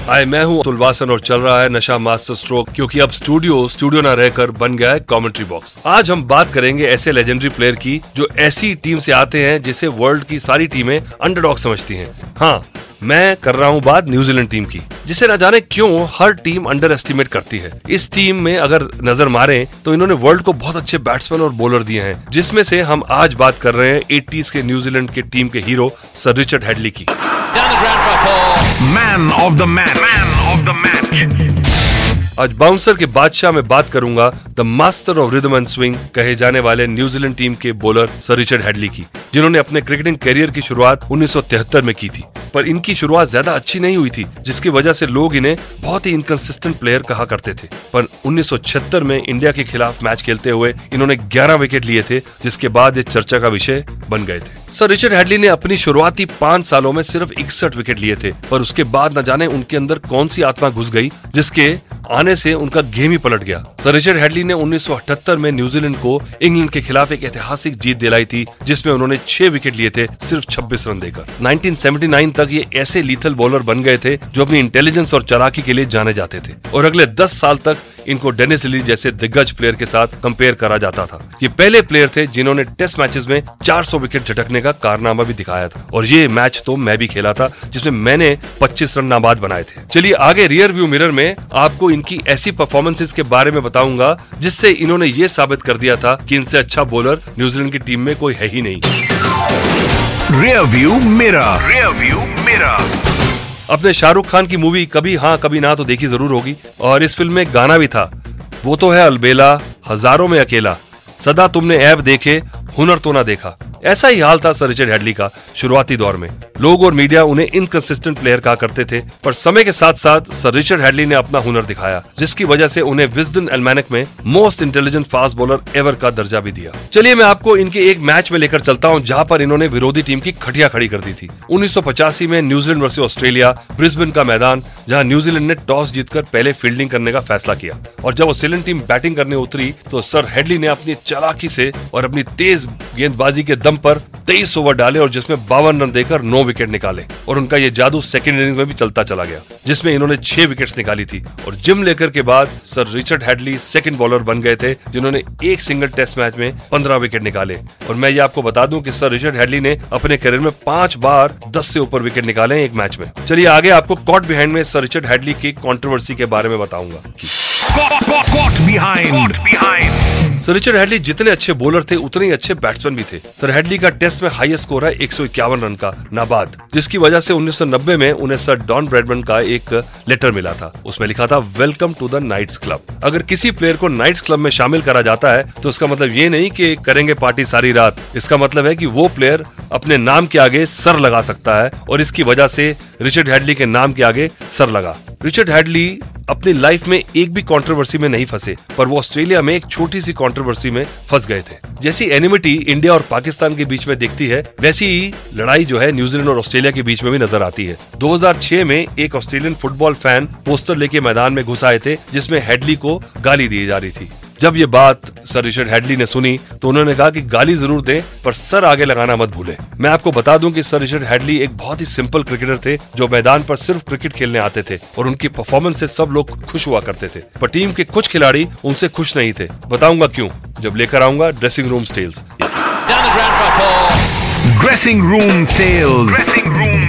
हाय मैं हूँ अतुल वासन और चल रहा है नशा मास्टर स्ट्रोक, क्योंकि अब स्टूडियो स्टूडियो ना रहकर बन गया है कमेंट्री बॉक्स आज हम बात करेंगे ऐसे लेजेंडरी प्लेयर की, जो ऐसी टीम से आते हैं, जिसे वर्ल्ड की सारी टीमें अंडरडॉग समझती हैं। हाँ मैं कर रहा हूँ बात न्यूजीलैंड टीम की, जिसे ना जाने क्यों हर टीम अंडर एस्टिमेट करती है। इस टीम में अगर नज़र मारे तो इन्होंने वर्ल्ड को बहुत अच्छे बैट्समैन और बॉलर दिए हैं, जिसमें से हम आज बात कर रहे हैं एटीज के न्यूजीलैंड के टीम के हीरो सर रिचर्ड हेडली की। Man of the match. Man of the match. आज बाउंसर के बादशाह में बात करूँगा the master of rhythm and swing कहे जाने वाले न्यूजीलैंड टीम के बॉलर सर रिचर्ड हेडली की, जिन्होंने अपने क्रिकेटिंग करियर की शुरुआत 1973 में की थी। पर इनकी शुरुआत ज़्यादा अच्छी नहीं हुई थी, जिसकी वजह से लोग इन्हें बहुत ही इनकंसिस्टेंट प्लेयर कहा करते थे। पर 1976 में इंडिया के खिलाफ मैच खेलते हुए इन्होंने 11 विकेट लिए थे, जिसके बाद ये चर्चा का विषय बन गए थे। सर रिचर्ड हेडली ने अपनी शुरुआती पाँच सालों में सिर्फ़ इकसठ विकेट लिए थे, पर उसके बाद न जाने उनके अंदर कौन सी आत्मा घुस गई, जिसके आने से उनका गेम ही पलट गया। सर, रिचर्ड हेडली ने 1978 में न्यूजीलैंड को इंग्लैंड के खिलाफ एक ऐतिहासिक जीत दिलाई थी, जिसमें उन्होंने छह विकेट लिए थे सिर्फ़ 26 रन देकर। 1979 तक ये ऐसे लीथल बॉलर बन गए थे जो अपनी इंटेलिजेंस और चालाकी के लिए जाने जाते थे। और अगले 10 साल तक इनको डेनिस ली जैसे दिग्गज प्लेयर के साथ कंपेयर करा जाता था। ये पहले प्लेयर थे जिन्होंने टेस्ट मैचेस में 400 विकेट झटकने का कारनामा भी दिखाया था। और ये मैच तो मैं भी खेला था, जिसमें मैंने 25 रन नाबाद बनाए थे। चलिए आगे रियर व्यू मिरर में आपको इनकी ऐसी परफॉर्मेंसेस के बारे में बताऊँगा जिससे इन्होंने ये साबित कर दिया था कि इनसे अच्छा बॉलर न्यूजीलैंड की टीम में कोई है ही नहीं। रियर व्यू मेरा रियर व्यू मेरा अपने शाहरुख खान की मूवी कभी हाँ कभी ना तो देखी ज़रूर होगी और इस फ़िल्म में गाना भी था। वो तो है अलबेला हज़ारों में अकेला। सदा तुमने ऐप देखे हुनर तो ना देखा। ऐसा ही हाल था सर रिचर्ड हेडली का शुरुआती दौर में। लोग और मीडिया उन्हें इनकंसिस्टेंट प्लेयर कहा करते थे, पर समय के साथ साथ सर रिचर्ड हेडली ने अपना हुनर दिखाया, जिसकी वजह से उन्हें विजडन एल्मेनिक में most intelligent fast bowler ever का दर्जा भी दिया। चलिए मैं आपको इनके एक मैच में लेकर चलता हूँ, जहाँ पर इन्होंने विरोधी टीम की खटिया खड़ी कर दी थी। उन्नीस सौ पचासी में न्यूजीलैंड वर्सेस ऑस्ट्रेलिया ब्रिस्बेन का मैदान, जहाँ न्यूजीलैंड ने टॉस जीतकर पहले फील्डिंग करने का फैसला किया। और जब ऑस्ट्रेलियन टीम बैटिंग करने उतरी तो सर हेडली ने अपनी चालाकी से और अपनी तेज गेंदबाजी के दम पर तेईस ओवर डाले और जिसमें बावन रन देकर नौ विकेट निकाले और उनका ये जादू सेकेंड इनिंग्स में भी चलता चला गया जिसमें इन्होंने छह विकेट्स निकाली थी और जिम लेकर के बाद sir Richard Hadlee second bowler बन गए थे जिन्होंने एक सिंगल टेस्ट मैच में पंद्रह विकेट निकाले। और मैं ये आपको बता दूँ कि सर रिचर्ड हेडली ने अपने करियर में पाँच बार दस से ऊपर विकेट निकाले एक मैच में। चलिए आगे आपको कॉट बिहाइंड में सर रिचर्ड हेडली की कॉन्ट्रोवर्सी के बारे में बताऊँगा caught behind behind sir, Richard Hadlee जितने अच्छे बॉलर थे, उतने ही अच्छे बैट्समैन भी थे। सर, हेडली का टेस्ट में हाईएस्ट स्कोर है एक सौ इक्यावन रन का, नाबाद, जिसकी वजह से 1990 में उन्हें सर डॉन ब्रैडमैन का एक लेटर मिला था। उसमें लिखा था welcome to the nights club अगर किसी प्लेयर को नाइट्स क्लब में शामिल करा जाता है तो उसका मतलब ये नहीं की करेंगे पार्टी सारी रात। इसका मतलब है की वो प्लेयर अपने नाम के आगे सर लगा सकता है, और इसकी वजह से रिचर्ड हेडली के नाम के आगे सर लगा। रिचर्ड हैडली अपनी लाइफ में एक भी कंट्रोवर्सी में नहीं फंसे, पर वो ऑस्ट्रेलिया में एक छोटी सी कंट्रोवर्सी में फंस गए थे। जैसी एनिमिटी इंडिया और पाकिस्तान के बीच में दिखती है, वैसी ही लड़ाई जो है न्यूजीलैंड और ऑस्ट्रेलिया के बीच में भी नज़र आती है। 2006 में एक ऑस्ट्रेलियन फुटबॉल फ़ैन पोस्टर लेके मैदान में घुस आए थे, जिसमें हेडली को गाली दी जा रही थी। जब ये बात सर रिचर्ड हेडली ने सुनी तो उन्होंने कहा कि गाली ज़रूर दें पर सर आगे लगाना मत भूलें। मैं आपको बता दूँ कि सर रिचर्ड हेडली एक बहुत ही सिंपल क्रिकेटर थे जो मैदान पर सिर्फ़ क्रिकेट खेलने आते थे और उनकी परफॉर्मेंस से सब लोग खुश हुआ करते थे। पर टीम के कुछ खिलाड़ी उनसे खुश नहीं थे। बताऊँगा क्यों? जब लेकर आऊँगा dressing room tales dressing room tales dressing room tales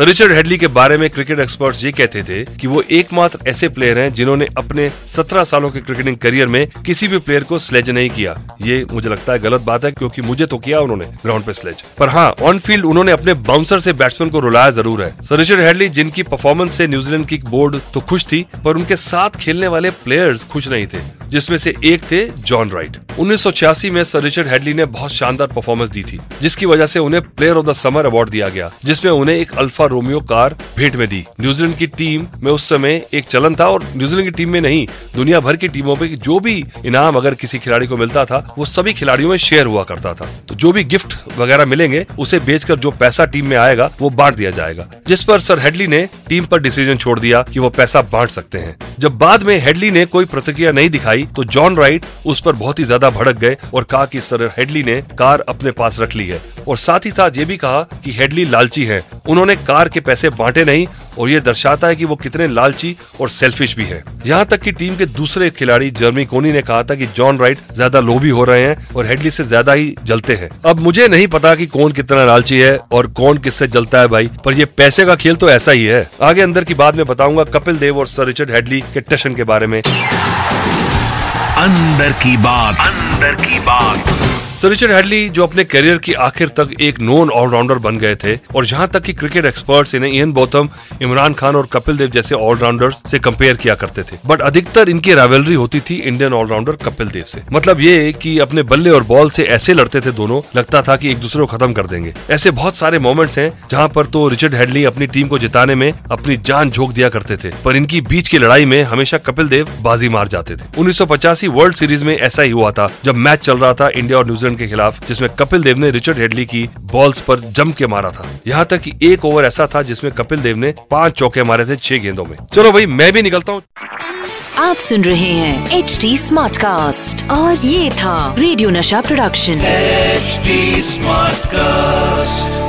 Richard Hadlee के बारे में क्रिकेट एक्सपर्ट्स ये कहते थे कि वो एकमात्र ऐसे प्लेयर हैं जिन्होंने अपने 17 सालों के क्रिकेटिंग करियर में किसी भी प्लेयर को स्लेज नहीं किया। ये मुझे लगता है गलत बात है, क्योंकि मुझे तो किया उन्होंने ग्राउंड पे स्लेज। पर हाँ ऑन फ़ील्ड उन्होंने अपने बाउंसर से बैट्समैन को रुलाया ज़रूर है। सर, रिचर्ड हेडली जिनकी परफॉर्मेंस से न्यूजीलैंड की बोर्ड तो खुश थी, पर उनके साथ खेलने वाले प्लेयर्स खुश नहीं थे, जिसमें से एक थे जॉन राइट। 1986 में सर, रिचर्ड हेडली ने बहुत शानदार परफॉर्मेंस दी थी, जिसकी वजह से उन्हें player of the summer award दिया गया, जिसमें उन्हें एक अल्फ़ा अल्फ़ा रोमियो कार भेंट में दी। न्यूजीलैंड की टीम में उस समय एक चलन था और न्यूजीलैंड की टीम में नहीं, दुनिया भर की टीमों पे जो भी इनाम अगर किसी खिलाड़ी को मिलता था, वो सभी खिलाड़ियों में शेयर हुआ करता था। तो जो भी गिफ्ट वगैरह मिलेंगे, उसे बेचकर जो पैसा टीम में आएगा, वो बांट दिया जाएगा। जिस पर सर हेडली ने टीम पर डिसीज़न छोड़ दिया कि वो पैसा बांट सकते हैं। जब बाद में हेडली ने कोई प्रतिक्रिया नहीं दिखाई तो जॉन राइट उस पर बहुत ही ज़्यादा भड़क गए और कहा कि सर हेडली ने कार अपने पास रख ली है। और साथ ही साथ ये भी कहा कि हेडली लालची है। उन्होंने कार के पैसे बांटे नहीं और ये दर्शाता है कि वो कितने लालची और सेल्फिश भी है। यहाँ तक कि टीम के दूसरे खिलाड़ी जर्मी कोनी ने कहा था कि जॉन राइट ज़्यादा लोभी हो रहे हैं और हेडली से ज़्यादा ही जलते हैं। अब मुझे नहीं पता कि कौन कितना लालची है और कौन किससे जलता है भाई, पर ये पैसे का खेल तो ऐसा ही है। आगे अंदर की बात में बताऊँगा कपिल देव और सर रिचर्ड हेडली के टशन के बारे में। अंदर की बात। अंदर की बात। सर रिचर्ड हेडली जो अपने करियर की आखिर तक एक नॉन ऑलराउंडर बन गए थे, और जहाँ तक कि क्रिकेट एक्सपर्ट्स इन्हें इयन बोथम इमरान खान और कपिल देव जैसे ऑलराउंडर्स से कंपेयर किया करते थे। बट अधिकतर इनकी राइवलरी होती थी इंडियन ऑलराउंडर कपिल देव से। मतलब ये कि अपने बल्ले और बॉल से ऐसे लड़ते थे दोनों, लगता था कि एक दूसरे को खत्म कर देंगे। ऐसे बहुत सारे मोमेंट्स हैं, जहाँ पर तो रिचर्ड हेडली अपनी टीम को जिताने में अपनी जान झोंक दिया करते थे, पर इनकी बीच की लड़ाई में हमेशा कपिल देव बाजी मार जाते थे। उन्नीस सौ पचासी वर्ल्ड सीरीज़ में ऐसा ही हुआ था, जब मैच चल रहा था इंडिया और न्यूजीलैंड के खिलाफ जिसमें कपिल देव ने रिचर्ड हेडली की बॉल्स पर जम के मारा था। यहाँ तक कि एक ओवर ऐसा था जिसमें कपिल देव ने पाँच चौके मारे थे छह गेंदों में। चलो भाई मैं भी निकलता हूँ। आप सुन रहे हैं एच डी स्मार्ट कास्ट और ये था रेडियो नशा प्रोडक्शन एच स्मार्ट कास्ट